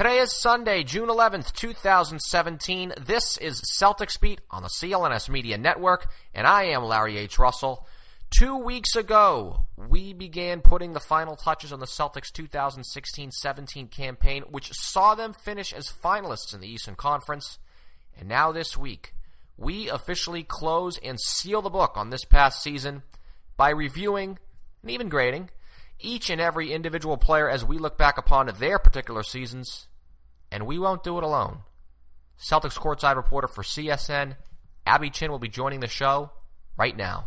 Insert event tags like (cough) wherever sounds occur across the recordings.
Today is Sunday, June 11th, 2017. This is Celtics Beat on the CLNS Media Network, and I am Larry H. Russell. Two weeks ago, we began putting the final touches on the Celtics 2016-17 campaign, which saw them finish as finalists in the Eastern Conference. And now this week, we officially close and seal the book on this past season by reviewing and even grading each and every individual player as we look back upon their particular seasons. And we won't do it alone. Celtics courtside reporter for CSN, Abby Chin, will be joining the show right now.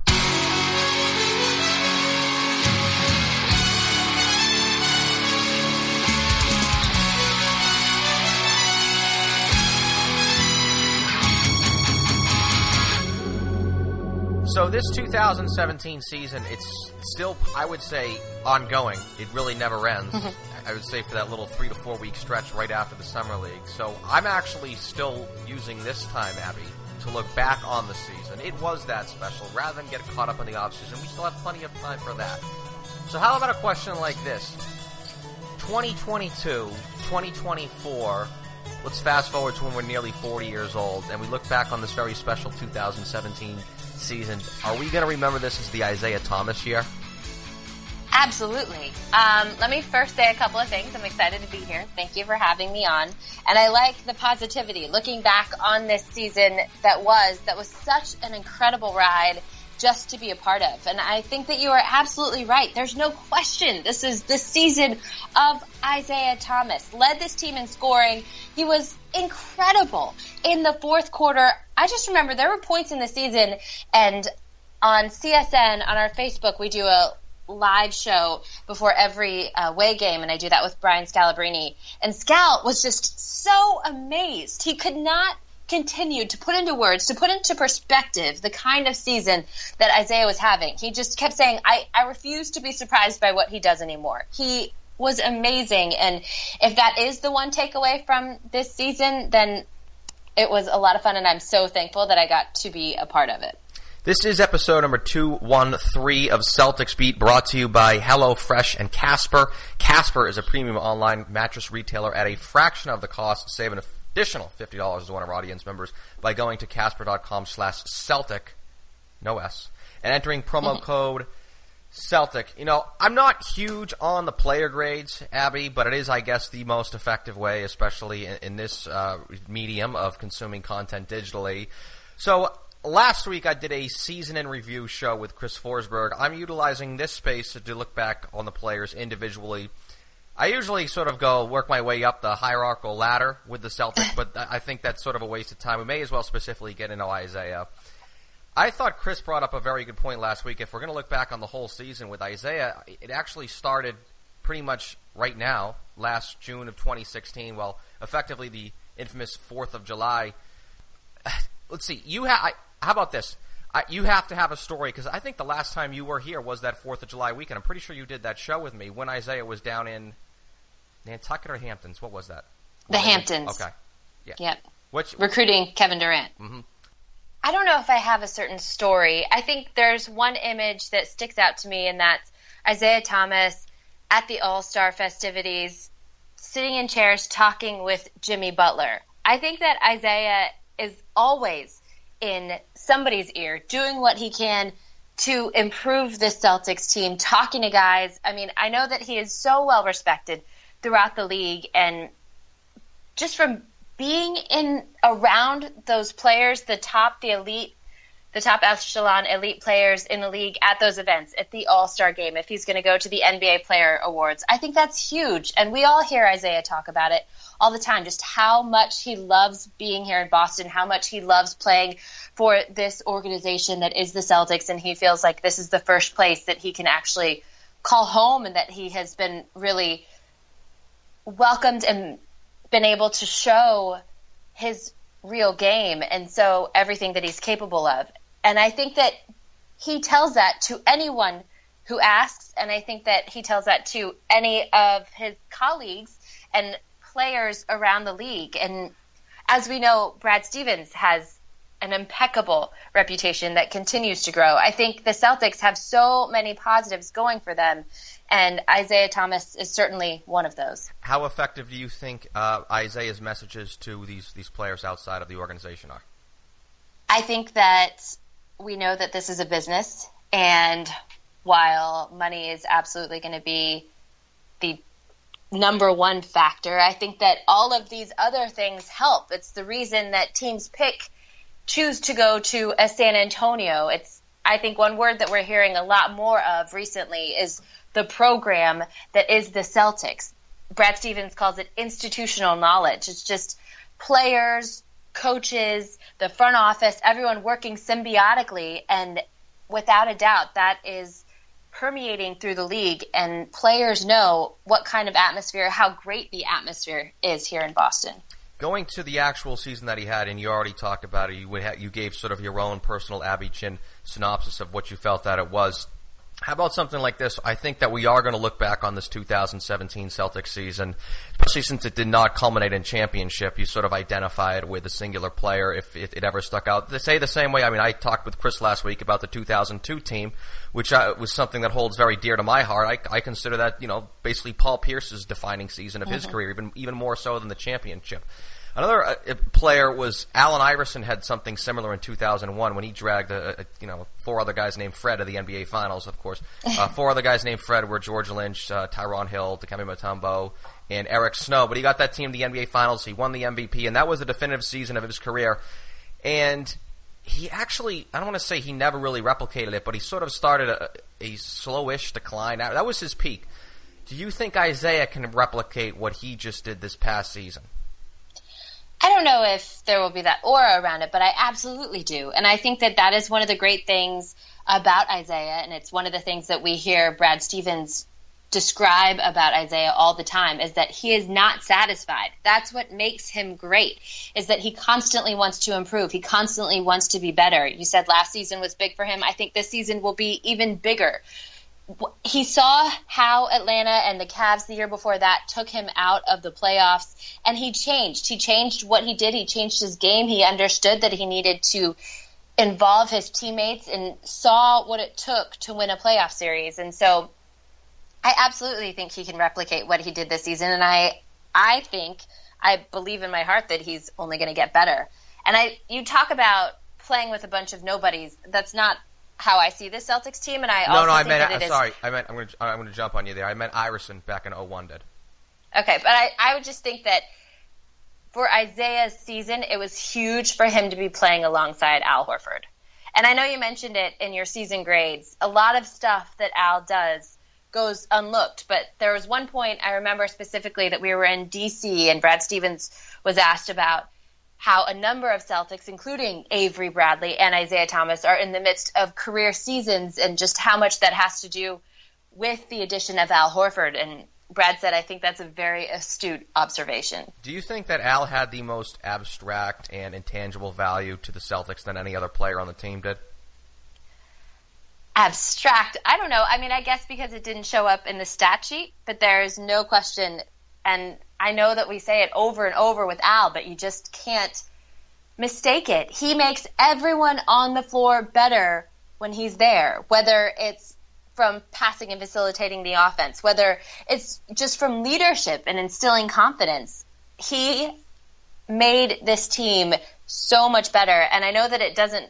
So this 2017 season, it's still, I would say, ongoing. It really never ends. (laughs) I would say for that little three to four week stretch right after the summer league. So I'm actually still using this time, Abby, to look back on the season. It was that special. Rather than get caught up in the offseason, we still have plenty of time for that. So how about a question like this? 2022, 2024, let's fast forward to when we're nearly 40 years old and we look back on this very special 2017 season. Are we going to remember this as the Isaiah Thomas year? Absolutely. Um, let me first say a couple of things. I'm excited to be here. Thank you for having me on. And I like the positivity. Looking back on this season that was, that was such an incredible ride just to be a part of. And I think that you are absolutely right. There's no question. This is the season of Isaiah Thomas. Led this team in scoring. He was incredible in the fourth quarter. I just remember there were points in the season and on CSN, on our Facebook, we do a live show before every uh, away game, and I do that with Brian Scalabrine. And Scal was just so amazed. He could not continue to put into words, to put into perspective the kind of season that Isaiah was having. He just kept saying, I, I refuse to be surprised by what he does anymore. He was amazing. And if that is the one takeaway from this season, then it was a lot of fun, and I'm so thankful that I got to be a part of it. This is episode number 213 of Celtics Beat brought to you by HelloFresh and Casper. Casper is a premium online mattress retailer at a fraction of the cost. Save an additional $50 as one of our audience members by going to casper.com slash Celtic, no S, and entering promo code Celtic. You know, I'm not huge on the player grades, Abby, but it is, I guess, the most effective way, especially in, in this uh, medium of consuming content digitally. So last week I did a season in review show with Chris Forsberg. I'm utilizing this space to look back on the players individually. I usually sort of go work my way up the hierarchical ladder with the Celtics, but I think that's sort of a waste of time. We may as well specifically get into Isaiah. I thought Chris brought up a very good point last week. If we're going to look back on the whole season with Isaiah, it actually started pretty much right now, last June of 2016. Well, effectively the infamous Fourth of July. (sighs) Let's see. You have. How about this? I, you have to have a story because I think the last time you were here was that Fourth of July weekend. I'm pretty sure you did that show with me when Isaiah was down in Nantucket or Hamptons. What was that? The Hamptons. Okay. Yeah. Yep. Which Recruiting Kevin Durant. hmm I don't know if I have a certain story. I think there's one image that sticks out to me, and that's Isaiah Thomas at the All Star festivities, sitting in chairs talking with Jimmy Butler. I think that Isaiah is always in somebody's ear, doing what he can to improve this Celtics team, talking to guys. I mean, I know that he is so well respected throughout the league, and just from being in around those players, the top, the elite, the top echelon elite players in the league at those events, at the All Star game, if he's going to go to the NBA Player Awards. I think that's huge. And we all hear Isaiah talk about it all the time, just how much he loves being here in Boston, how much he loves playing for this organization that is the Celtics. And he feels like this is the first place that he can actually call home and that he has been really welcomed and been able to show his real game and so everything that he's capable of. And I think that he tells that to anyone who asks, and I think that he tells that to any of his colleagues and players around the league. And as we know, Brad Stevens has an impeccable reputation that continues to grow. I think the Celtics have so many positives going for them, and Isaiah Thomas is certainly one of those. How effective do you think uh, Isaiah's messages to these these players outside of the organization are? I think that we know that this is a business, and while money is absolutely going to be the number one factor, I think that all of these other things help. It's the reason that teams pick choose to go to a San Antonio. It's I think one word that we're hearing a lot more of recently is the program that is the Celtics. Brad Stevens calls it institutional knowledge. It's just players, coaches, the front office, everyone working symbiotically. And without a doubt, that is permeating through the league. And players know what kind of atmosphere, how great the atmosphere is here in Boston. Going to the actual season that he had, and you already talked about it, you, you gave sort of your own personal Abby Chin synopsis of what you felt that it was. How about something like this? I think that we are going to look back on this 2017 Celtics season, especially since it did not culminate in championship. You sort of identify it with a singular player if it, it ever stuck out. They say the same way. I mean, I talked with Chris last week about the 2002 team, which I, was something that holds very dear to my heart. I, I consider that, you know, basically Paul Pierce's defining season of mm-hmm. his career, even even more so than the championship. Another uh, player was Allen Iverson had something similar in 2001 when he dragged a, a, you know four other guys named Fred to the NBA Finals. Of course, (laughs) uh, four other guys named Fred were George Lynch, uh, Tyrone Hill, Dikembe Mutombo, and Eric Snow. But he got that team to the NBA Finals. He won the MVP, and that was the definitive season of his career. And he actually, I don't want to say he never really replicated it, but he sort of started a, a slowish decline. Out. That was his peak. Do you think Isaiah can replicate what he just did this past season? I don't know if there will be that aura around it, but I absolutely do. And I think that that is one of the great things about Isaiah, and it's one of the things that we hear Brad Stevens describe about Isaiah all the time is that he is not satisfied. That's what makes him great is that he constantly wants to improve. He constantly wants to be better. You said last season was big for him. I think this season will be even bigger he saw how Atlanta and the Cavs the year before that took him out of the playoffs, and he changed. He changed what he did. He changed his game. He understood that he needed to involve his teammates and saw what it took to win a playoff series. And so, I absolutely think he can replicate what he did this season. And I, I think, I believe in my heart that he's only going to get better. And I, you talk about playing with a bunch of nobodies. That's not how I see the Celtics team, and I no, also no, I meant. I'm uh, sorry, I meant I'm going to I'm going to jump on you there. I meant Iverson back in 01 did. Okay, but I I would just think that for Isaiah's season, it was huge for him to be playing alongside Al Horford. And I know you mentioned it in your season grades. A lot of stuff that Al does goes unlooked, but there was one point I remember specifically that we were in DC and Brad Stevens was asked about how a number of Celtics, including Avery Bradley and Isaiah Thomas, are in the midst of career seasons and just how much that has to do with the addition of Al Horford. And Brad said, I think that's a very astute observation. Do you think that Al had the most abstract and intangible value to the Celtics than any other player on the team did? Abstract. I don't know. I mean, I guess because it didn't show up in the stat sheet, but there's no question. And I know that we say it over and over with Al, but you just can't mistake it. He makes everyone on the floor better when he's there, whether it's from passing and facilitating the offense, whether it's just from leadership and instilling confidence. He made this team so much better. And I know that it doesn't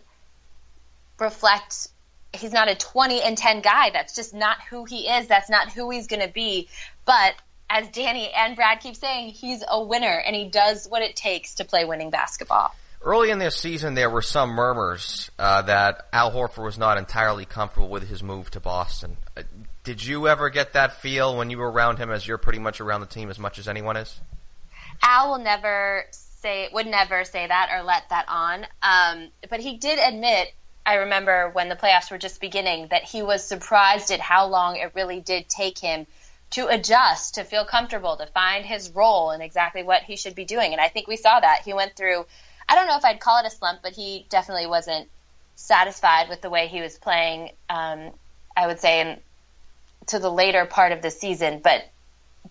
reflect, he's not a 20 and 10 guy. That's just not who he is. That's not who he's going to be. But as Danny and Brad keep saying, he's a winner and he does what it takes to play winning basketball. Early in this season, there were some murmurs uh, that Al Horford was not entirely comfortable with his move to Boston. Uh, did you ever get that feel when you were around him, as you're pretty much around the team as much as anyone is? Al will never say would never say that or let that on. Um, but he did admit. I remember when the playoffs were just beginning that he was surprised at how long it really did take him to adjust, to feel comfortable, to find his role and exactly what he should be doing. And I think we saw that. He went through, I don't know if I'd call it a slump, but he definitely wasn't satisfied with the way he was playing, um, I would say, in, to the later part of the season. But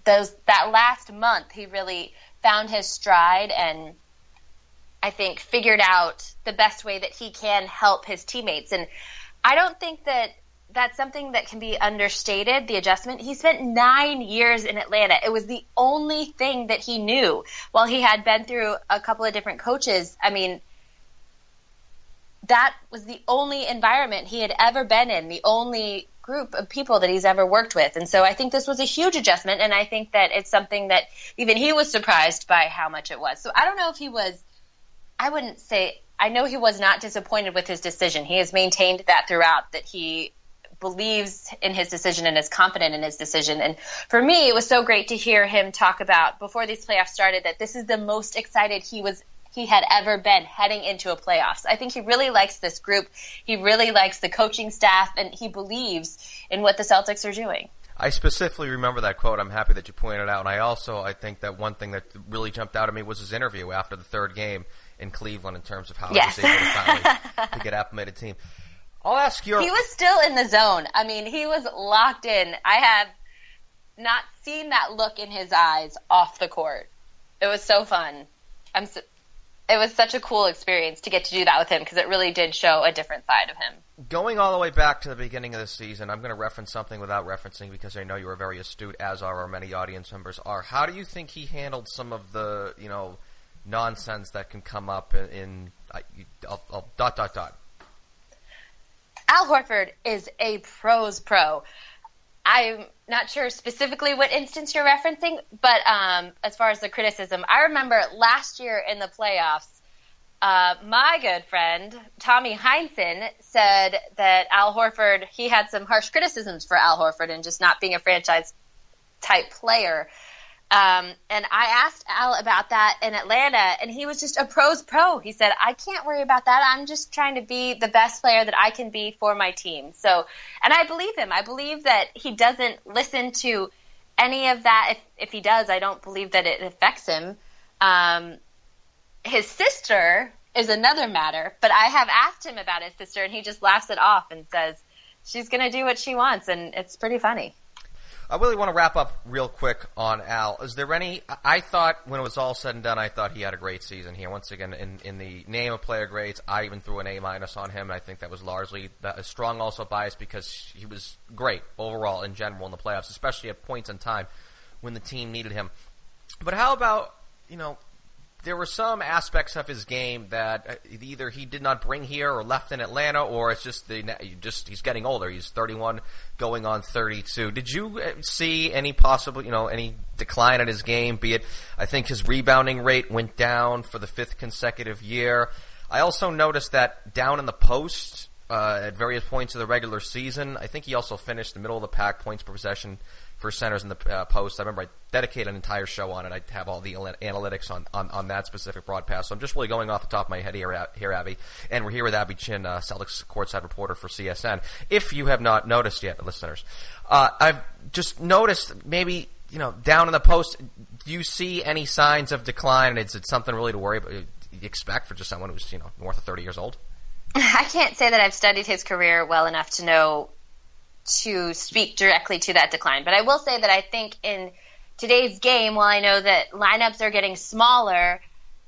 those that last month, he really found his stride and I think figured out the best way that he can help his teammates. And I don't think that that's something that can be understated, the adjustment. He spent nine years in Atlanta. It was the only thing that he knew while he had been through a couple of different coaches. I mean, that was the only environment he had ever been in, the only group of people that he's ever worked with. And so I think this was a huge adjustment, and I think that it's something that even he was surprised by how much it was. So I don't know if he was, I wouldn't say, I know he was not disappointed with his decision. He has maintained that throughout, that he believes in his decision and is confident in his decision. And for me, it was so great to hear him talk about before these playoffs started that this is the most excited he was he had ever been heading into a playoffs. I think he really likes this group. He really likes the coaching staff and he believes in what the Celtics are doing. I specifically remember that quote. I'm happy that you pointed it out. And I also, I think that one thing that really jumped out at me was his interview after the third game in Cleveland in terms of how yes. he was able to finally (laughs) to get acclimated team. I'll ask your. He was still in the zone. I mean, he was locked in. I have not seen that look in his eyes off the court. It was so fun. I'm so, it was such a cool experience to get to do that with him because it really did show a different side of him. Going all the way back to the beginning of the season, I'm going to reference something without referencing because I know you are very astute, as are our many audience members are. How do you think he handled some of the, you know, nonsense that can come up in, in uh, I'll, I'll, uh, uh, dot dot dot. Al Horford is a pros pro. I'm not sure specifically what instance you're referencing, but um, as far as the criticism, I remember last year in the playoffs, uh, my good friend Tommy Heinsohn said that Al Horford he had some harsh criticisms for Al Horford and just not being a franchise type player. Um, and I asked Al about that in Atlanta, and he was just a pro's pro. He said, I can't worry about that. I'm just trying to be the best player that I can be for my team. So, and I believe him. I believe that he doesn't listen to any of that. If, if he does, I don't believe that it affects him. Um, his sister is another matter, but I have asked him about his sister, and he just laughs it off and says, she's going to do what she wants, and it's pretty funny. I really want to wrap up real quick on Al. Is there any? I thought when it was all said and done, I thought he had a great season here. Once again, in, in the name of player grades, I even threw an A minus on him. And I think that was largely a strong also bias because he was great overall in general in the playoffs, especially at points in time when the team needed him. But how about you know there were some aspects of his game that uh, either he did not bring here or left in Atlanta, or it's just the just he's getting older. He's 31, going on 32. Did you uh, see any possible, you know, any decline in his game? Be it, I think his rebounding rate went down for the fifth consecutive year. I also noticed that down in the post uh, at various points of the regular season, I think he also finished the middle of the pack points per possession for centers in the uh, post. I remember I dedicated an entire show on it. I have all the analytics on, on, on, that specific broadcast. So I'm just really going off the top of my head here, here Abby. And we're here with Abby Chin, uh, Celtics courtside reporter for CSN. If you have not noticed yet, listeners, uh, I've just noticed maybe you know down in the post. Do you see any signs of decline? And is it something really to worry about? Expect for just someone who's you know north of 30 years old. (laughs) I can't say that I've studied his career well enough to know to speak directly to that decline. But I will say that I think in today's game, while I know that lineups are getting smaller,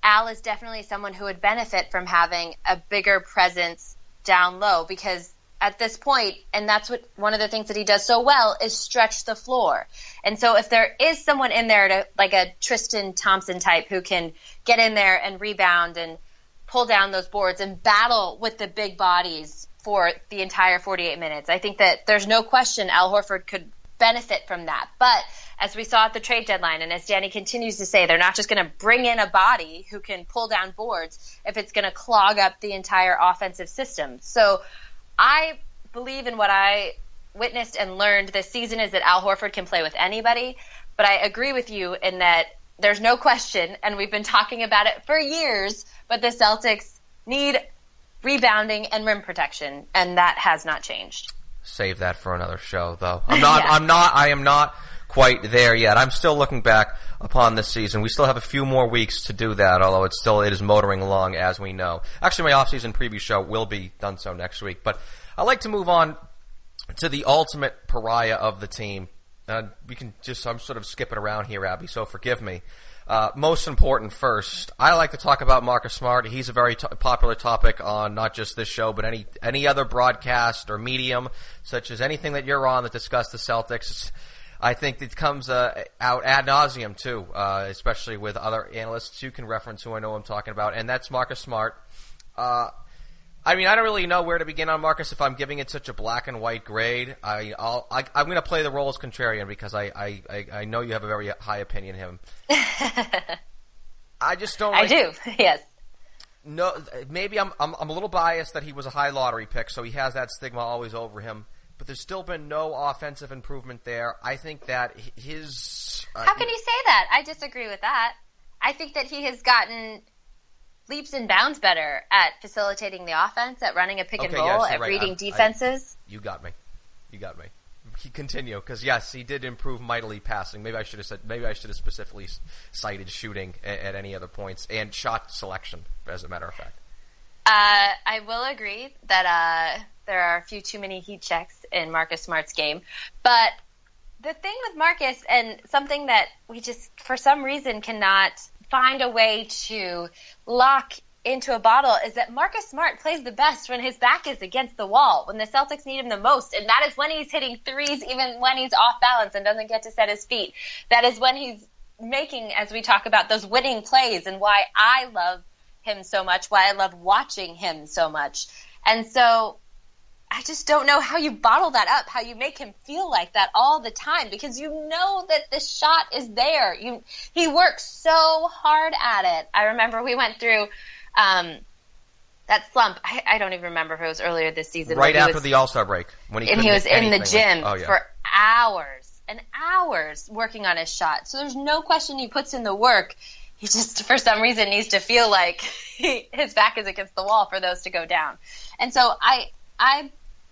Al is definitely someone who would benefit from having a bigger presence down low because at this point, and that's what one of the things that he does so well is stretch the floor. And so if there is someone in there to like a Tristan Thompson type who can get in there and rebound and pull down those boards and battle with the big bodies for the entire 48 minutes. I think that there's no question Al Horford could benefit from that. But as we saw at the trade deadline, and as Danny continues to say, they're not just going to bring in a body who can pull down boards if it's going to clog up the entire offensive system. So I believe in what I witnessed and learned this season is that Al Horford can play with anybody. But I agree with you in that there's no question, and we've been talking about it for years, but the Celtics need rebounding and rim protection, and that has not changed. Save that for another show, though. I'm (laughs) not. yeah. I'm not. I am not quite there yet. I'm still looking back upon this season. We still have a few more weeks to do that, although it's still it is motoring along as we know. Actually, my off-season preview show will be done so next week. But I'd like to move on to the ultimate pariah of the team. Uh, we can just I'm sort of skipping around here, Abby. So forgive me. Uh, most important first, I like to talk about Marcus Smart. He's a very t- popular topic on not just this show, but any any other broadcast or medium, such as anything that you're on that discuss the Celtics. I think it comes uh, out ad nauseum too, uh, especially with other analysts you can reference who I know I'm talking about, and that's Marcus Smart. I mean, I don't really know where to begin on Marcus if I'm giving it such a black and white grade. I, I'll, I, am going to play the role as contrarian because I, I, I, I, know you have a very high opinion of him. (laughs) I just don't. Like, I do. (laughs) Yes. No, maybe I'm, I'm, I'm a little biased that he was a high lottery pick, so he has that stigma always over him. But there's still been no offensive improvement there. I think that his. Uh, How can you say that? I disagree with that. I think that he has gotten leaps and bounds better at facilitating the offense, at running a pick okay, and roll, yes, at right. reading I, defenses. I, you got me. You got me. Continue because yes, he did improve mightily passing. Maybe I should have said. Maybe I should have specifically cited shooting at, at any other points and shot selection. As a matter of fact, uh, I will agree that uh, there are a few too many heat checks in Marcus Smart's game, but the thing with Marcus and something that we just for some reason cannot find a way to lock into a bottle is that Marcus Smart plays the best when his back is against the wall, when the Celtics need him the most. And that is when he's hitting threes, even when he's off balance and doesn't get to set his feet. That is when he's making, as we talk about, those winning plays and why I love him so much, why I love watching him so much. And so I just don't know how you bottle that up, how you make him feel like that all the time because you know that the shot is there. You he works so hard at it. I remember we went through um, that slump. I, I, don't even remember if it was earlier this season. Right after was, the All Star break, when he and he was in the gym like, oh, yeah. for hours and hours working on his shot. So there's no question he puts in the work. He just, for some reason, needs to feel like (laughs) he, his back is against the wall for those to go down. And so I, I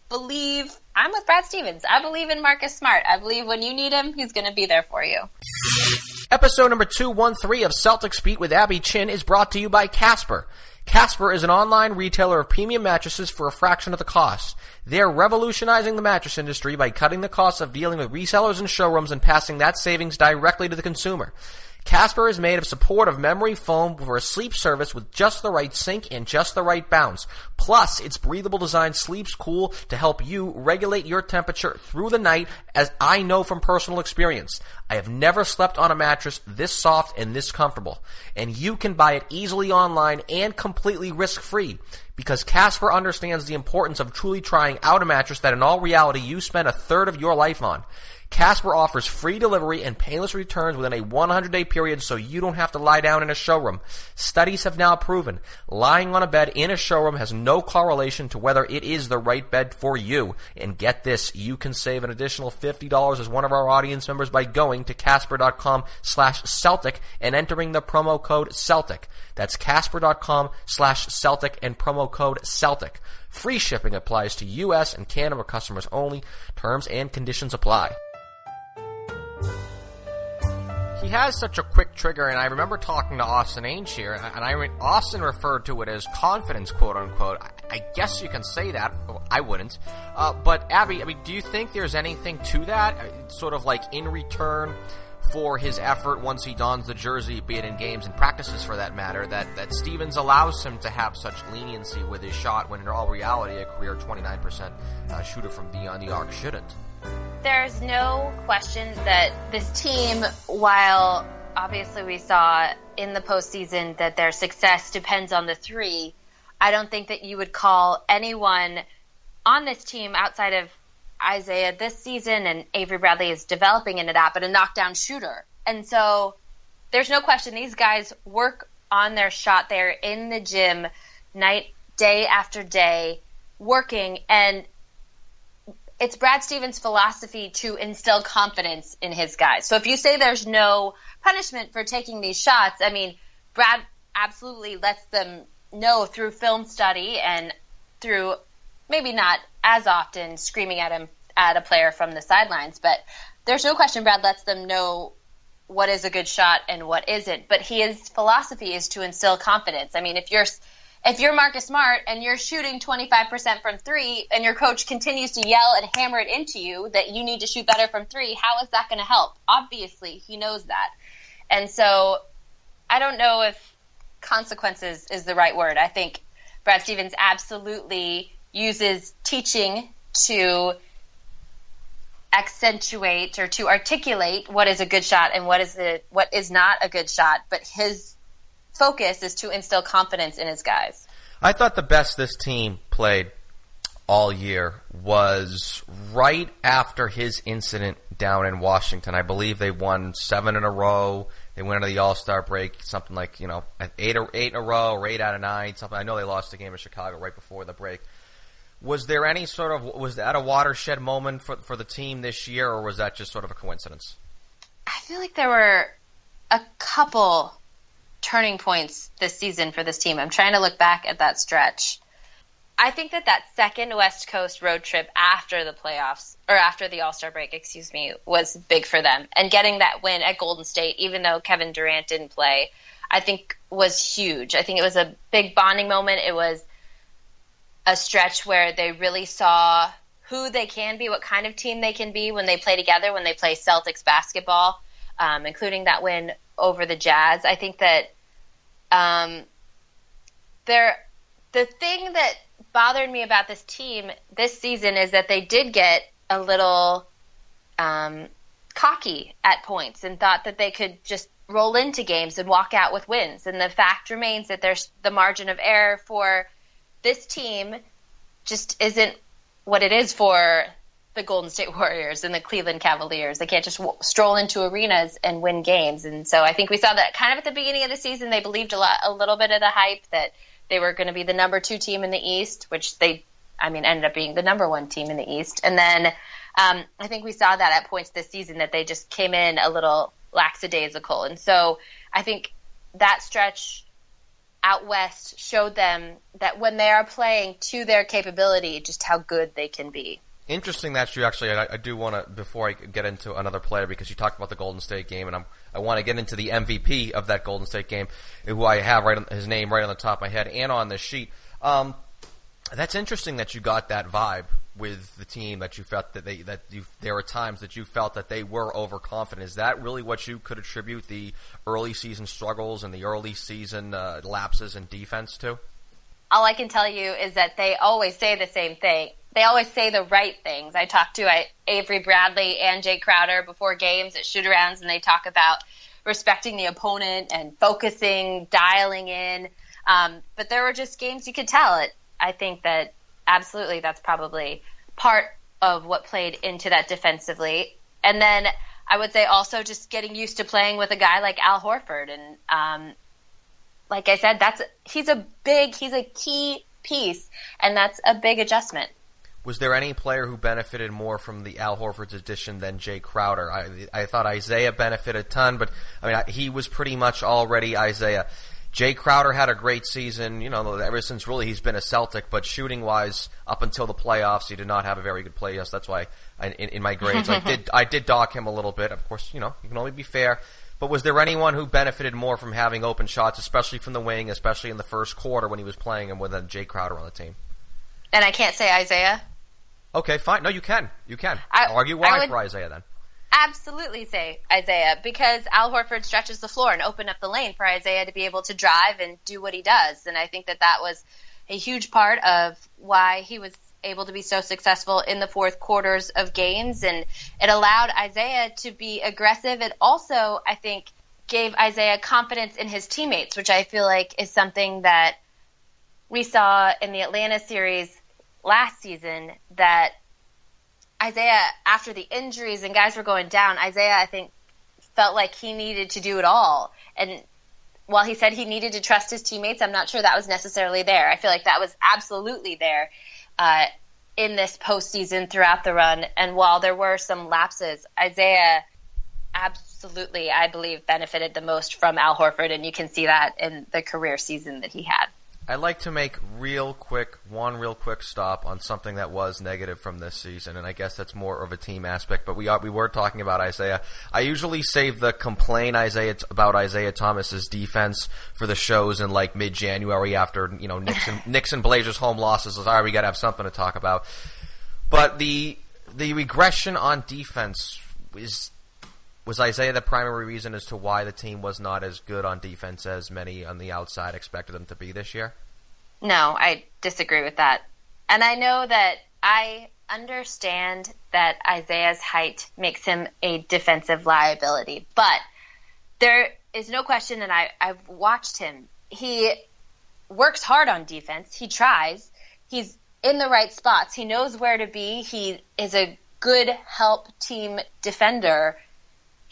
believe I'm with Brad Stevens. I believe in Marcus Smart. I believe when you need him, he's going to be there for you. Episode number 213 of Celtics Beat with Abby Chin is brought to you by Casper. Casper is an online retailer of premium mattresses for a fraction of the cost. They're revolutionizing the mattress industry by cutting the costs of dealing with resellers and showrooms and passing that savings directly to the consumer. Casper is made of supportive memory foam for a sleep service with just the right sink and just the right bounce. Plus, its breathable design sleeps cool to help you regulate your temperature through the night as I know from personal experience. I have never slept on a mattress this soft and this comfortable. And you can buy it easily online and completely risk-free because Casper understands the importance of truly trying out a mattress that in all reality you spend a third of your life on. Casper offers free delivery and painless returns within a 100 day period so you don't have to lie down in a showroom. Studies have now proven lying on a bed in a showroom has no correlation to whether it is the right bed for you. And get this, you can save an additional $50 as one of our audience members by going to casper.com slash Celtic and entering the promo code Celtic. That's casper.com slash Celtic and promo code Celtic. Free shipping applies to U.S. and Canada customers only. Terms and conditions apply he has such a quick trigger, and I remember talking to Austin Ainge here, and I Austin referred to it as confidence, quote unquote. I, guess you can say that. I wouldn't. Uh, but Abby, I mean, do you think there's anything to that? Uh, sort of like in return for his effort once he dons the jersey, be it in games and practices for that matter, that, that Stevens allows him to have such leniency with his shot when in all reality a career 29% uh, shooter from beyond the arc shouldn't. There's no question that this team, while obviously we saw in the postseason that their success depends on the three, I don't think that you would call anyone on this team outside of Isaiah this season and Avery Bradley is developing into that, but a knockdown shooter. And so there's no question these guys work on their shot. They're in the gym night, day after day, working. And it's Brad Stevens' philosophy to instill confidence in his guys. So if you say there's no punishment for taking these shots, I mean, Brad absolutely lets them know through film study and through maybe not as often screaming at him at a player from the sidelines, but there's no question Brad lets them know what is a good shot and what isn't. But his philosophy is to instill confidence. I mean, if you're if you're Marcus Smart and you're shooting 25% from three and your coach continues to yell and hammer it into you that you need to shoot better from three, how is that going to help? Obviously, he knows that. And so I don't know if consequences is the right word. I think Brad Stevens absolutely uses teaching to accentuate or to articulate what is a good shot and what is what is not a good shot, but his focus is to instill confidence in his guys. I thought the best this team played all year was right after his incident down in Washington. I believe they won seven in a row. They went into the All Star break, something like you know eight or eight in a row, or eight out of nine. Something. I know they lost the game in Chicago right before the break. Was there any sort of was that a watershed moment for for the team this year, or was that just sort of a coincidence? I feel like there were a couple turning points this season for this team. I'm trying to look back at that stretch. I think that that second West Coast road trip after the playoffs or after the All Star break, excuse me, was big for them. And getting that win at Golden State, even though Kevin Durant didn't play, I think was huge. I think it was a big bonding moment. It was a stretch where they really saw who they can be, what kind of team they can be when they play together, when they play Celtics basketball, um, including that win over the Jazz. I think that um, there, the thing that bothered me about this team this season is that they did get a little um, cocky at points and thought that they could just roll into games and walk out with wins. And the fact remains that there's the margin of error for this team just isn't what it is for the Golden State Warriors and the Cleveland Cavaliers. They can't just w- stroll into arenas and win games. And so I think we saw that kind of at the beginning of the season. They believed a lot, a little bit of the hype that they were going to be the number two team in the East, which they, I mean, ended up being the number one team in the East. And then um, I think we saw that at points this season that they just came in a little lackadaisical. And so I think that stretch out west showed them that when they are playing to their capability, just how good they can be. Interesting that you actually. I, I do want to before I get into another player because you talked about the Golden State game, and I'm, I want to get into the MVP of that Golden State game, who I have right on, his name right on the top of my head and on this sheet. Um, that's interesting that you got that vibe with the team that you felt that they that you there were times that you felt that they were overconfident. Is that really what you could attribute the early season struggles and the early season uh, lapses in defense to? All I can tell you is that they always say the same thing. They always say the right things. I talked to I, Avery Bradley and Jae Crowder before games at shootarounds, and they talk about respecting the opponent and focusing, dialing in. Um, but there were just games you could tell it. I think that absolutely that's probably part of what played into that defensively. And then I would say also just getting used to playing with a guy like Al Horford. And um, like I said, that's he's a big, he's a key piece, and that's a big adjustment. Was there any player who benefited more from the Al Horford's addition than Jae Crowder? I, I thought Isaiah benefited a ton, but I mean he was pretty much already Isaiah. Jay Crowder had a great season, you know, ever since really he's been a Celtic, but shooting wise, up until the playoffs, he did not have a very good play. Yes, that's why I, in, in, my grades I (laughs) did I did dock him a little bit. Of course, you know, you can only be fair. But was there anyone who benefited more from having open shots, especially from the wing, especially in the first quarter when he was playing him with a Jae Crowder on the team? And I can't say Isaiah. Okay, fine. No, you can. You can. I, argue why would, for Isaiah then absolutely say Isaiah because Al Horford stretches the floor and opened up the lane for Isaiah to be able to drive and do what he does. And I think that that was a huge part of why he was able to be so successful in the fourth quarters of games. And it allowed Isaiah to be aggressive. It also, I think, gave Isaiah confidence in his teammates, which I feel like is something that we saw in the Atlanta series last season that Isaiah, after the injuries and guys were going down, Isaiah, I think, felt like he needed to do it all. And while he said he needed to trust his teammates, I'm not sure that was necessarily there. I feel like that was absolutely there uh, in this postseason throughout the run. And while there were some lapses, Isaiah absolutely, I believe, benefited the most from Al Horford, and you can see that in the career season that he had. I'd like to make real quick, one real quick stop on something that was negative from this season, and I guess that's more of a team aspect. But we are, we were talking about Isaiah. I usually save the complain Isaiah about Isaiah Thomas's defense for the shows in like mid January after you know Nixon Nixon Blazers home losses. All right, we got to have something to talk about. But the the regression on defense is was Isaiah the primary reason as to why the team was not as good on defense as many on the outside expected them to be this year? No, I disagree with that. And I know that I understand that Isaiah's height makes him a defensive liability, but there is no question, and I, I've watched him. He works hard on defense. He tries. He's in the right spots. He knows where to be. He is a good help team defender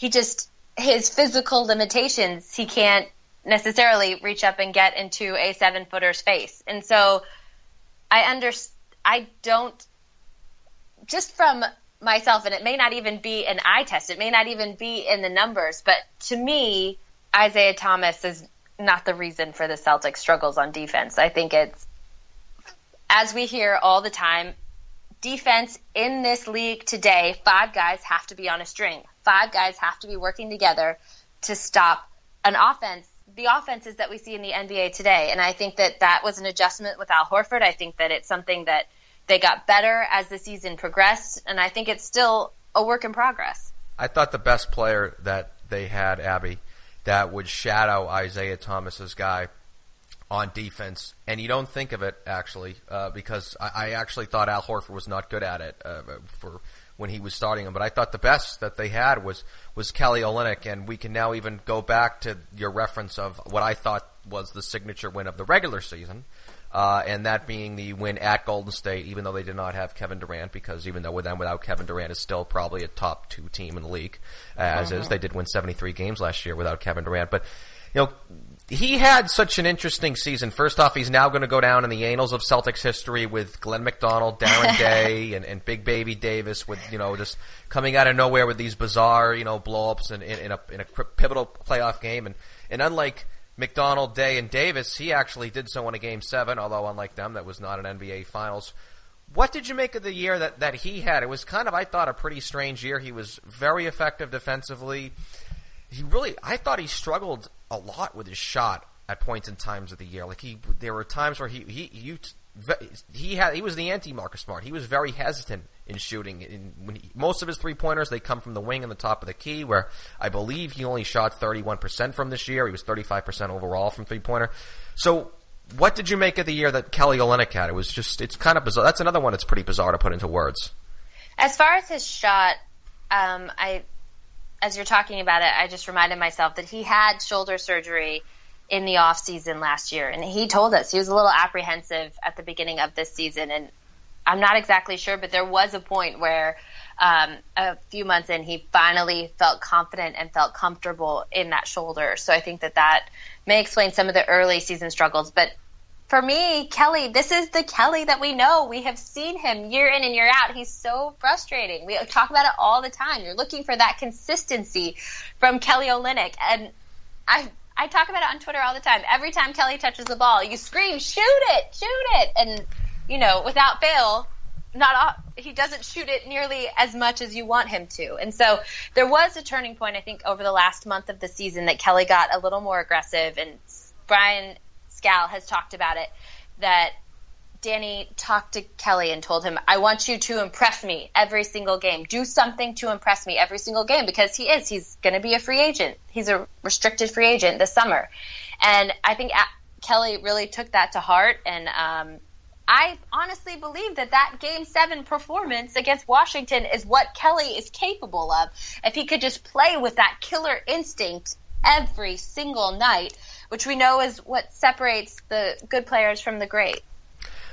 he just his physical limitations he can't necessarily reach up and get into a seven footer's face. And so i under i don't just from myself and it may not even be an eye test it may not even be in the numbers but to me isaiah thomas is not the reason for the celtics struggles on defense. I think it's as we hear all the time defense in this league today five guys have to be on a string five guys have to be working together to stop an offense the offenses that we see in the NBA today. And I think that that was an adjustment with Al Horford. I think that it's something that they got better as the season progressed, and I think it's still a work in progress. I thought the best player that they had, Abby, that would shadow Isaiah Thomas's guy on defense, and you don't think of it actually uh, because I, I, actually thought Al Horford was not good at it uh, for when he was starting him. But I thought the best that they had was was Kelly Olynyk, and we can now even go back to your reference of what I thought was the signature win of the regular season. Uh, and that being the win at Golden State, even though they did not have Kevin Durant, because even though with them without Kevin Durant is still probably a top two team in the league, as uh-huh. is. They did win 73 games last year without Kevin Durant, but you know he had such an interesting season. First off, he's now going to go down in the annals of Celtics history with Glenn McDonald, Darren (laughs) Day, and, and Big Baby Davis, with you know just coming out of nowhere with these bizarre you know blowups in, in, in a in a pivotal playoff game. And and unlike McDonald, Day, and Davis, he actually did so in a game seven. Although unlike them, that was not an NBA Finals. What did you make of the year that, that he had? It was kind of, I thought, a pretty strange year. He was very effective defensively. He really, I thought he struggled a lot with his shot at points and times of the year. Like he, there were times where he he he, he had he was the anti Marcus Smart. He was very hesitant in shooting. In, when he, most of his three pointers they come from the wing and the top of the key, where I believe he only shot thirty one percent from this year. He was thirty five percent overall from three pointer. So. What did you make of the year that Kelly Olynyk had? It was just, it's kind of bizarre. That's another one that's pretty bizarre to put into words. As far as his shot, um, I as you're talking about it, I just reminded myself that he had shoulder surgery in the off season last year, and he told us he was a little apprehensive at the beginning of this season, and I'm not exactly sure, but there was a point where um, a few months in, he finally felt confident and felt comfortable in that shoulder. So I think that that may explain some of the early season struggles, but for me, Kelly, this is the Kelly that we know. We have seen him year in and year out. He's so frustrating. We talk about it all the time. You're looking for that consistency from Kelly Olynyk. And I I talk about it on Twitter all the time. Every time Kelly touches the ball, you scream, shoot it, shoot it. And, you know, without fail, not all, he doesn't shoot it nearly as much as you want him to. And so there was a turning point, I think, over the last month of the season that Kelly got a little more aggressive and Brian Skal has talked about it that Danny talked to Kelly and told him, I want you to impress me every single game. Do something to impress me every single game because he is. He's going to be a free agent. He's a restricted free agent this summer. And I think Kelly really took that to heart. And um, I honestly believe that that game seven performance against Washington is what Kelly is capable of. If he could just play with that killer instinct every single night which we know is what separates the good players from the great.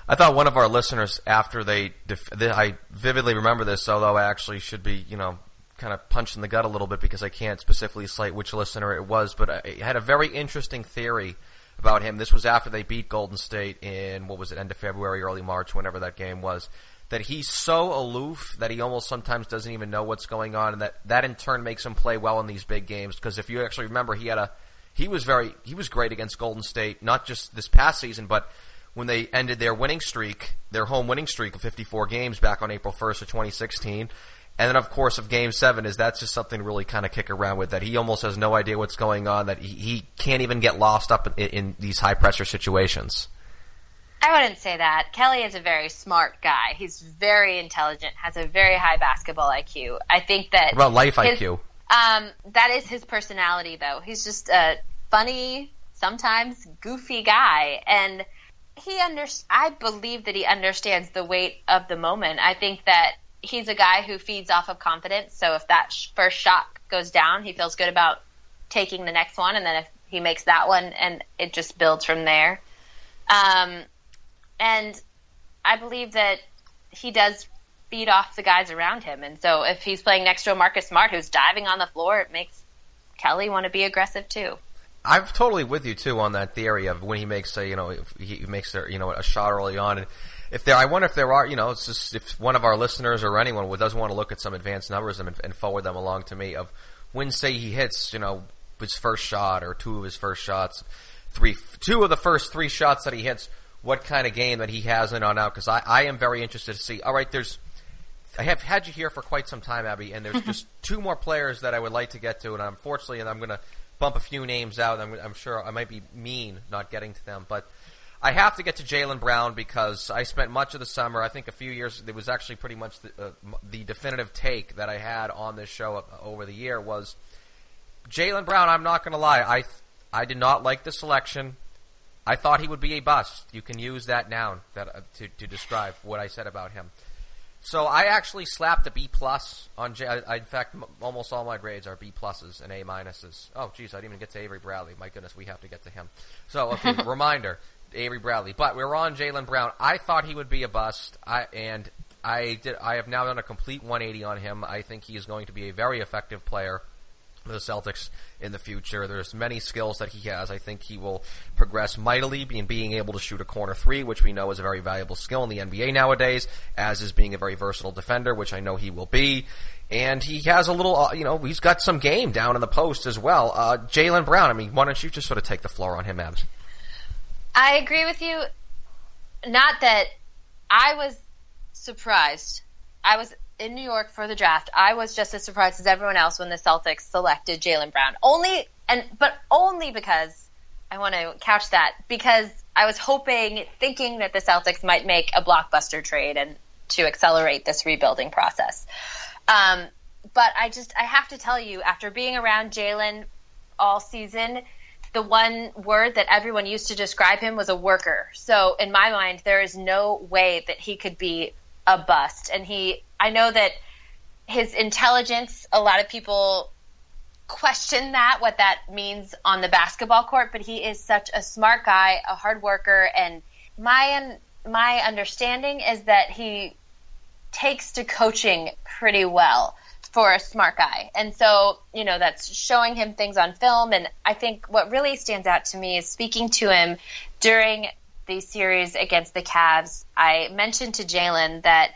I thought one of our listeners, after they, def- I vividly remember this, although I actually should be, you know, kind of punched in the gut a little bit because I can't specifically cite which listener it was, but I had a very interesting theory about him. This was after they beat Golden State in, what was it, end of February, early March, whenever that game was. That he's so aloof that he almost sometimes doesn't even know what's going on, and that that in turn makes him play well in these big games. Because if you actually remember, he had a he was very he was great against Golden State, not just this past season, but when they ended their winning streak, their home winning streak of 54 games back on April 1st of 2016. And then, of course, of Game Seven is that's just something to really kind of kick around with. That he almost has no idea what's going on. That he, he can't even get lost up in, in these high pressure situations. I wouldn't say that. Kelly is a very smart guy. He's very intelligent, has a very high basketball IQ. I think that what about life his, IQ. Um, that is his personality, though. He's just a funny, sometimes goofy guy, and he under I believe that he understands the weight of the moment. I think that he's a guy who feeds off of confidence. So if that first shot goes down, he feels good about taking the next one, and then if he makes that one, and it just builds from there. Um, and I believe that he does feed off the guys around him, and so if he's playing next to a Marcus Smart who's diving on the floor, it makes Kelly want to be aggressive too. I'm totally with you too on that theory of when he makes a you know he makes a you know a shot early on. And if there I wonder if there are you know it's just if one of our listeners or anyone doesn't want to look at some advanced numbers and, and forward them along to me of when say he hits you know his first shot or two of his first shots three two of the first three shots that he hits what kind of game that he has in on out. Because I, I am very interested to see all right there's I have had you here for quite some time, Abby, and there's (laughs) just two more players that I would like to get to, and unfortunately, and I'm going to bump a few names out. I'm, I'm sure I might be mean not getting to them, but I have to get to Jaylen Brown because I spent much of the summer. I think a few years. It was actually pretty much the, uh, the definitive take that I had on this show over the year was Jaylen Brown. I'm not going to lie. I I did not like the selection. I thought he would be a bust. You can use that noun that uh, to to describe what I said about him. So I actually slapped a B plus on J. I, I, in fact, m- almost all my grades are B pluses and A minuses. Oh, geez, I didn't even get to Avery Bradley. My goodness, we have to get to him. So, okay, (laughs) reminder, Avery Bradley. But we are on Jaylen Brown. I thought he would be a bust, I, and I did. I have now done a complete 180 on him. I think he is going to be a very effective player the Celtics in the future. There's many skills that he has. I think he will progress mightily in being able to shoot a corner three, which we know is a very valuable skill in the NBA nowadays, as is being a very versatile defender, which I know he will be. And he has a little, uh, you know, he's got some game down in the post as well. Uh, Jaylen Brown, I mean, why don't you just sort of take the floor on him, Abs? I agree with you. Not that I was surprised. I was in New York for the draft, I was just as surprised as everyone else when the Celtics selected Jaylen Brown. Only and but only because I want to couch that because I was hoping, thinking that the Celtics might make a blockbuster trade and to accelerate this rebuilding process. Um, but I just I have to tell you, after being around Jalen all season, the one word that everyone used to describe him was a worker. So in my mind, there is no way that he could be a bust. And he, I know that his intelligence, a lot of people question that, what that means on the basketball court, but he is such a smart guy, a hard worker, and my my understanding is that he takes to coaching pretty well for a smart guy. And so, you know, that's showing him things on film. And I think what really stands out to me is speaking to him during the series against the Cavs, I mentioned to Jaylen that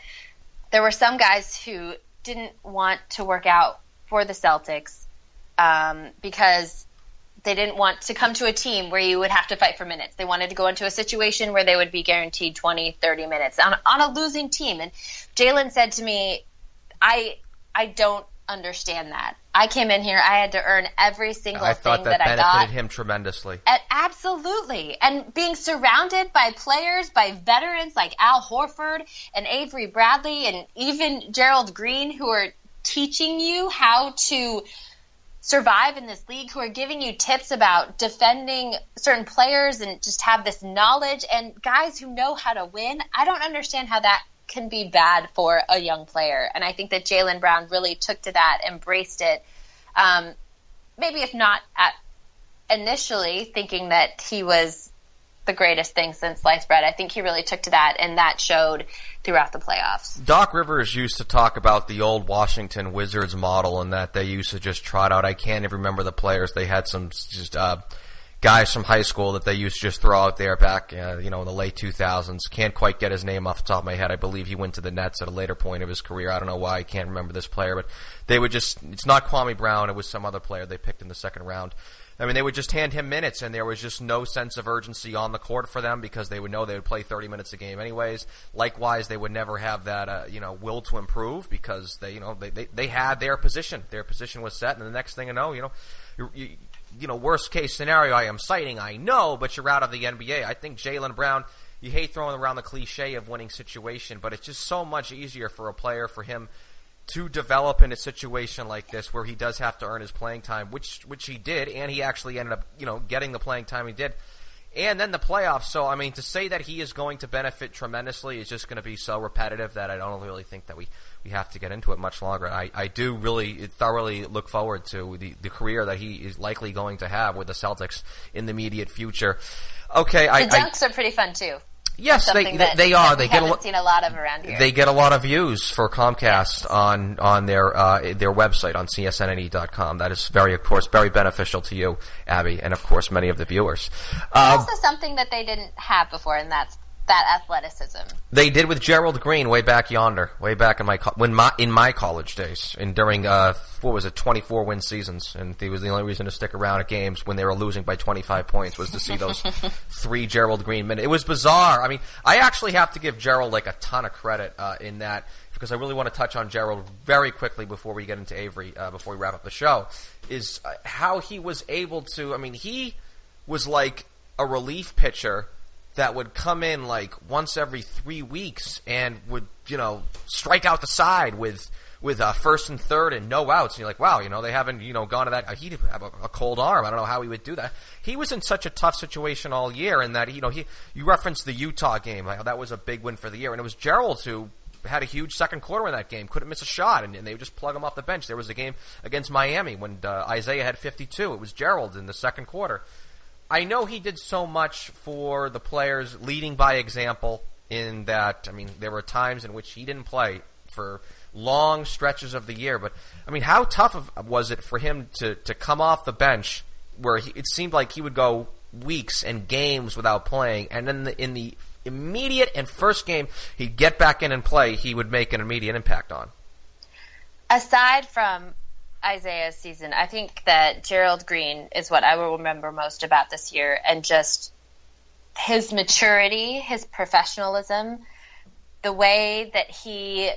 there were some guys who didn't want to work out for the Celtics um, because they didn't want to come to a team where you would have to fight for minutes. They wanted to go into a situation where they would be guaranteed 20, 30 minutes on, on a losing team. And Jaylen said to me, I, I don't understand that. I came in here, I had to earn every single I thing that, that, I got. I benefited him tremendously. And absolutely. And being surrounded by players, by veterans like Al Horford and Avery Bradley and even Gerald Green who are teaching you how to survive in this league, who are giving you tips about defending certain players and just have this knowledge and guys who know how to win. I don't understand how that can be bad for a young player. And I think that Jaylen Brown really took to that, embraced it. Um, maybe if not at initially thinking that he was the greatest thing since sliced bread. I think he really took to that, and that showed throughout the playoffs. Doc Rivers used to talk about the old Washington Wizards model and that they used to just trot out. I can't even remember the players. They had some just uh, guys from high school that they used to just throw out there back, uh, you know, in the late 2000s. Can't quite get his name off the top of my head. I believe he went to the Nets at a later point of his career. I don't know why I can't remember this player, but they would just, it's not Kwame Brown, it was some other player they picked in the second round. I mean, they would just hand him minutes, and there was just no sense of urgency on the court for them because they would know they would play 30 minutes a game anyways. Likewise, they would never have that, uh, you know, will to improve because they, you know, they, they, they had their position. Their position was set, and the next thing you know, you know, you, you, you know, worst case scenario I am citing, I know, but you're out of the NBA. I think Jaylen Brown, you hate throwing around the cliche of winning situation, but it's just so much easier for a player for him to develop in a situation like this where he does have to earn his playing time, which which he did, and he actually ended up, you know, getting the playing time he did. And then the playoffs. So I mean, to say that he is going to benefit tremendously is just going to be so repetitive that I don't really think that we we have to get into it much longer. I, I do really thoroughly look forward to the, the career that he is likely going to have with the Celtics in the immediate future. Okay, the I, dunks I, are pretty fun too. Yes, they, that, they are. They get a, lot, seen a lot of around here. They get a lot of views for Comcast on on their uh, their website on csnne.com. That is very, of course, very beneficial to you, Abby, and of course many of the viewers. Uh, also, something that they didn't have before, and that's that athleticism. They did with Gerald Green way back yonder, way back in my when my in my college days, and during uh, what was it, twenty four win seasons, and he was the only reason to stick around at games when they were losing by twenty five points was to see those (laughs) three Gerald Green minutes. It was bizarre. I mean, I actually have to give Gerald like a ton of credit uh, in that because I really want to touch on Gerald very quickly before we get into Avery, uh, before we wrap up the show, is uh, how he was able to. I mean, he was like a relief pitcher that would come in like once every three weeks and would you know strike out the side with with uh, first and third and no outs. And you're like, wow, you know they haven't you know gone to that. He'd have a, a cold arm. I don't know how he would do that. He was in such a tough situation all year, and that you know he you referenced the Utah game. That was a big win for the year, and it was Gerald who had a huge second quarter in that game. Couldn't miss a shot, and, and they would just plug him off the bench. There was a game against Miami when uh, Isaiah had 52. It was Gerald in the second quarter. I know he did so much for the players, leading by example. In that, I mean, there were times in which he didn't play for long stretches of the year. But I mean, how tough of, was it for him to to come off the bench, where he, it seemed like he would go weeks and games without playing, and then the, in the immediate and first game he'd get back in and play, he would make an immediate impact on. Aside from Isaiah's season, I think that Gerald Green is what I will remember most about this year and just his maturity, his professionalism, the way that he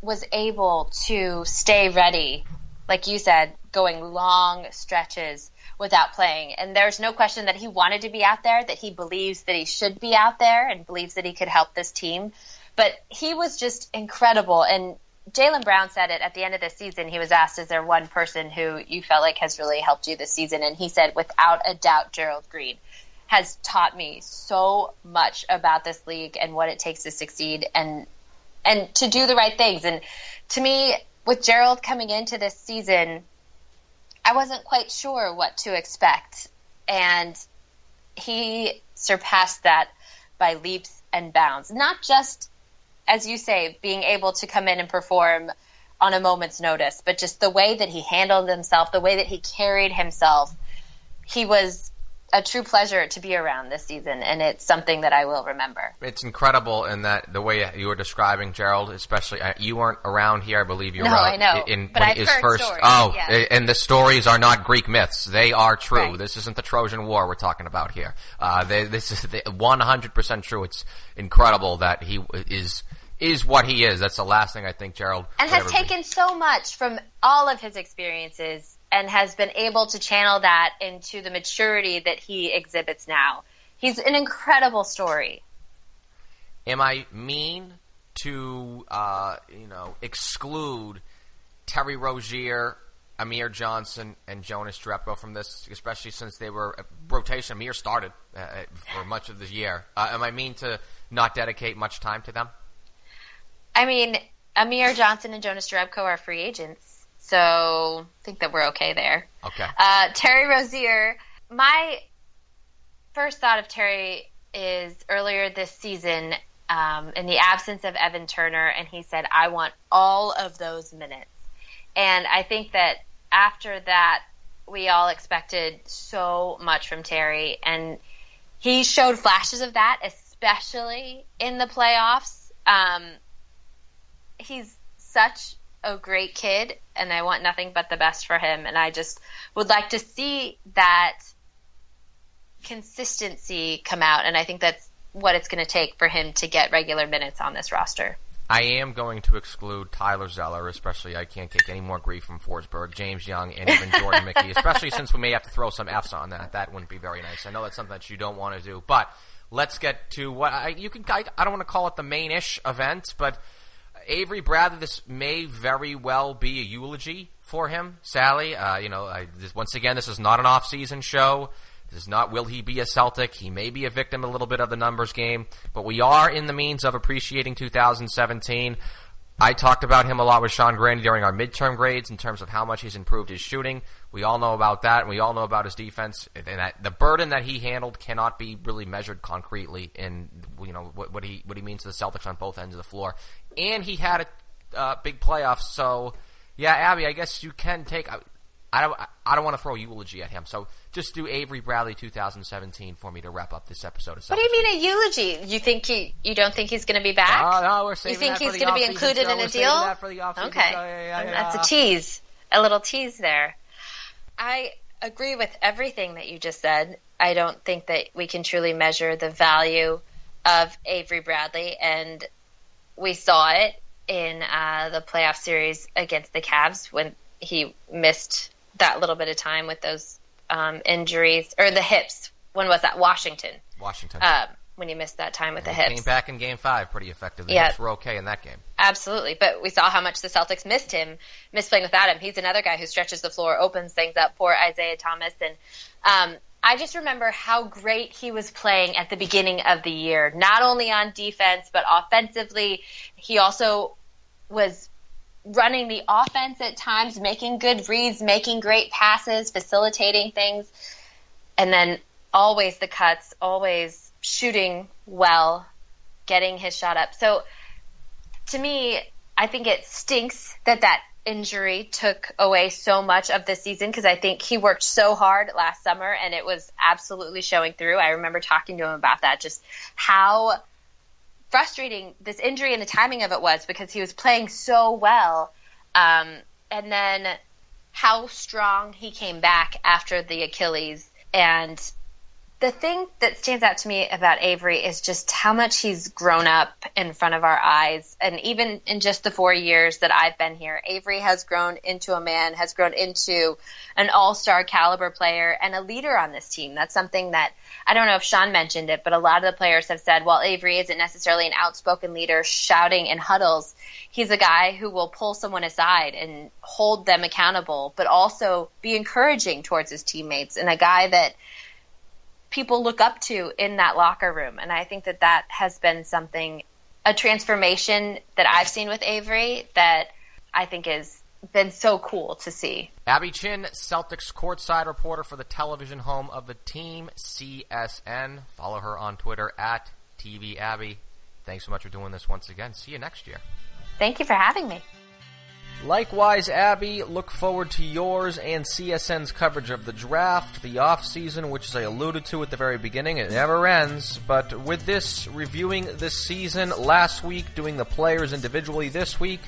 was able to stay ready, like you said, going long stretches without playing. And there's no question that he wanted to be out there, that he believes that he should be out there and believes that he could help this team. But he was just incredible. And Jaylen Brown said it at the end of the season. He was asked, "Is there one person who you felt like has really helped you this season?" And he said, "Without a doubt, Gerald Green has taught me so much about this league and what it takes to succeed and and to do the right things." And to me, with Gerald coming into this season, I wasn't quite sure what to expect, and he surpassed that by leaps and bounds. Not just as you say, being able to come in and perform on a moment's notice, but just the way that he handled himself, the way that he carried himself, he was a true pleasure to be around this season, and it's something that I will remember. It's incredible in that the way you were describing Gerald, especially uh, you weren't around here. I believe you were. No, I know. In, but I've his heard first. Stories, oh, yeah. and the stories are not Greek myths; they are true. Right. This isn't the Trojan War we're talking about here. Uh, they, this is one hundred percent true. It's incredible that he is is what he is. That's the last thing I think Gerald and has taken be. so much from all of his experiences and has been able to channel that into the maturity that he exhibits now. He's an incredible story. Am I mean to uh, you know exclude Terry Rozier, Amir Johnson, and Jonas Jerebko from this, especially since they were rotation? Amir started uh, for much of the year. Uh, am I mean to not dedicate much time to them? I mean, Amir Johnson and Jonas Jerebko are free agents, so I think that we're okay there. Okay. Uh, Terry Rozier, my first thought of Terry is earlier this season, um, in the absence of Evan Turner, and he said, I want all of those minutes. And I think that after that, we all expected so much from Terry, and he showed flashes of that, especially in the playoffs. Um, he's such a great kid, and I want nothing but the best for him. And I just would like to see that consistency come out, and I think that's what it's going to take for him to get regular minutes on this roster. I am going to exclude Tyler Zeller, especially I can't take any more grief from Forsberg, James Young, and even Jordan (laughs) Mickey, especially since we may have to throw some Fs on that. That wouldn't be very nice. I know that's something that you don't want to do, but let's get to what I, you can. I, I don't want to call it the main-ish event, but Avery Bradley, this may very well be a eulogy for him. Sally, uh, you know, I, this, once again, this is not an off-season show. This is not will he be a Celtic. He may be a victim a little bit of the numbers game, but we are in the means of appreciating 2017. I talked about him a lot with Sean Grande during our midterm grades in terms of how much he's improved his shooting. We all know about that, and we all know about his defense. And that, the burden that he handled cannot be really measured concretely in you know what, what he what he means to the Celtics on both ends of the floor. And he had a uh, big playoffs, so yeah, Abby, I guess you can take. I don't. I don't want to throw a eulogy at him. So just do Avery Bradley 2017 for me to wrap up this episode. Of what do you mean a eulogy? You think he? You don't think he's going to be back? Oh no, we're saving You think that he's going to be included so in a we're deal? That for the off-season Okay, show. Yeah, yeah, yeah, that's a tease, a little tease there. I agree with everything that you just said. I don't think that we can truly measure the value of Avery Bradley, and we saw it in uh, the playoff series against the Cavs when he missed that little bit of time with those um, injuries or the hips. When was that? Washington. Washington. Um, when he missed that time with the He hips. Came back in Game Five pretty effective. The Yeah. hips were okay in that game. Absolutely, but we saw how much the Celtics missed him, missed playing without him. He's another guy who stretches the floor, opens things up for Isaiah Thomas, and um, I just remember how great he was playing at the beginning of the year. Not only on defense, but offensively, he also was running the offense at times, making good reads, making great passes, facilitating things, and then always the cuts, always shooting well, getting his shot up. So to me, I think it stinks that that injury took away so much of the season because I think he worked so hard last summer and it was absolutely showing through. I remember talking to him about that, just how frustrating this injury and the timing of it was because he was playing so well. Um, and then how strong he came back after the Achilles. And the thing that stands out to me about Avery is just how much he's grown up in front of our eyes. And even in just the four years that I've been here, Avery has grown into a man, has grown into an all star caliber player and a leader on this team. That's something that I don't know if Sean mentioned it, but a lot of the players have said, while Avery isn't necessarily an outspoken leader shouting in huddles, he's a guy who will pull someone aside and hold them accountable, but also be encouraging towards his teammates and a guy that people look up to in that locker room. And I think that that has been something, a transformation that I've seen with Avery that I think has been so cool to see. Abby Chin, Celtics courtside reporter for the television home of the team, CSN. Follow her on Twitter at TV Abby. Thanks so much for doing this once again. See you next year. Thank you for having me. Likewise, Abby, look forward to yours and CSN's coverage of the draft, the offseason, which as I alluded to at the very beginning, it never ends. But with this, reviewing this season last week, doing the players individually this week,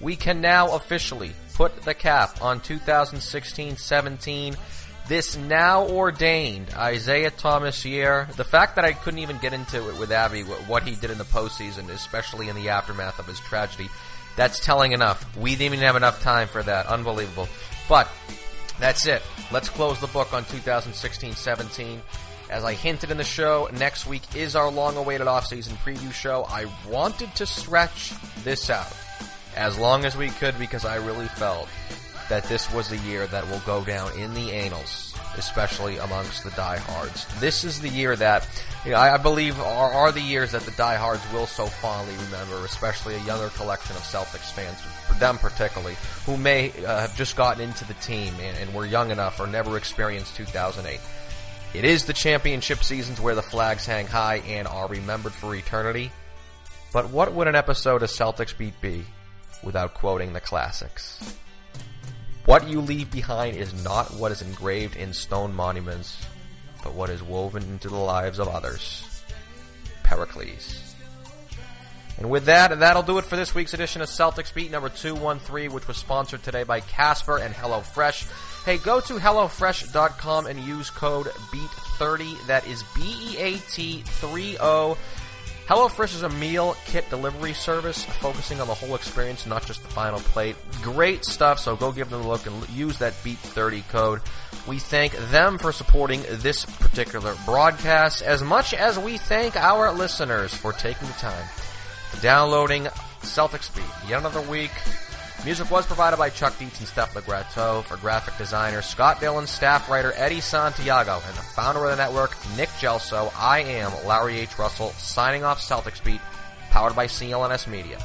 we can now officially put the cap on 2016-17. This now ordained Isaiah Thomas year. The fact that I couldn't even get into it with Abby, what he did in the postseason, especially in the aftermath of his tragedy, that's telling enough. We didn't even have enough time for that. Unbelievable. But that's it. Let's close the book on 2016-17. As I hinted in the show, next week is our long-awaited off-season preview show. I wanted to stretch this out as long as we could because I really felt that this was a year that will go down in the annals, especially amongst the diehards. This is the year that you know, I, I believe are, are the years that the diehards will so fondly remember, especially a younger collection of Celtics fans, for them particularly, who may uh, have just gotten into the team and, and were young enough or never experienced 2008. It is the championship seasons where the flags hang high and are remembered for eternity. But what would an episode of Celtics Beat be without quoting the classics? What you leave behind is not what is engraved in stone monuments, but what is woven into the lives of others. Pericles. And with that, that'll do it for this week's edition of Celtics Beat number 213, which was sponsored today by Casper and HelloFresh. Hey, go to HelloFresh.com and use code BEAT30. That is B-E-A-T 30. HelloFresh is a meal kit delivery service focusing on the whole experience, not just the final plate. Great stuff, so go give them a look and use that BEAT30 code. We thank them for supporting this particular broadcast as much as we thank our listeners for taking the time to downloading Celtics Beat. Yet another week. Music was provided by Chuck Dietz and Steph LeGrateau for graphic designer Scott Dillon, staff writer Eddie Santiago, and the founder of the network, Nick Gelso. I am Larry H. Russell, signing off Celtics Beat, powered by CLNS Media.